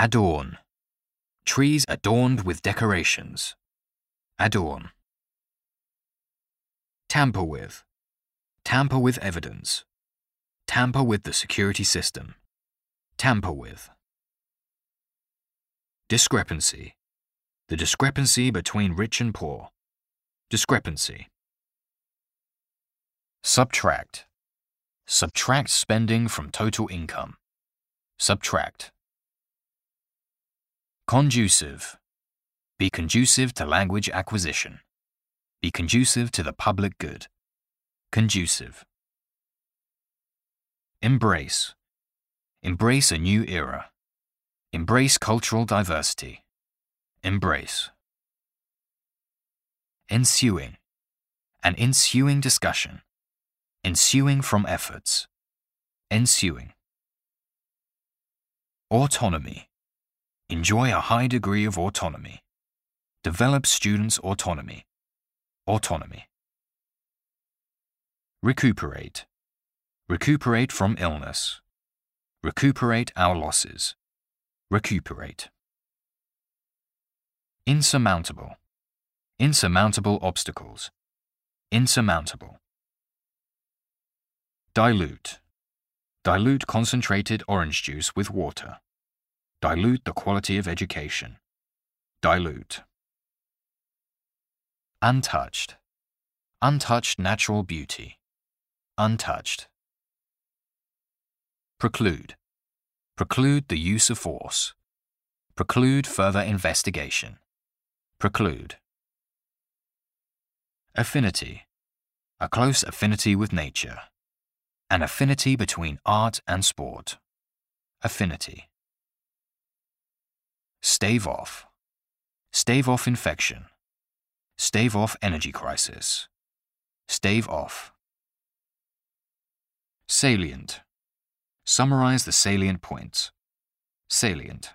Adorn. Trees adorned with decorations. Adorn. Tamper with. Tamper with evidence. Tamper with the security system. Tamper with. Discrepancy. The discrepancy between rich and poor. Discrepancy. Subtract. Subtract spending from total income. Subtract. Conducive. Be conducive to language acquisition. Be conducive to the public good. Conducive. Embrace. Embrace a new era. Embrace cultural diversity. Embrace. Ensuing. An ensuing discussion. Ensuing from efforts. Ensuing. Autonomy. Enjoy a high degree of autonomy. Develop students' autonomy. Autonomy. Recuperate. Recuperate from illness. Recuperate our losses. Recuperate. Insurmountable. Insurmountable obstacles. Insurmountable. Dilute. Dilute concentrated orange juice with water. Dilute the quality of education. Dilute. Untouched. Untouched natural beauty. Untouched. Preclude. Preclude the use of force. Preclude further investigation. Preclude. Affinity. A close affinity with nature. An affinity between art and sport. Affinity. Stave off. Stave off infection. Stave off energy crisis. Stave off. Salient. Summarize the salient points. Salient.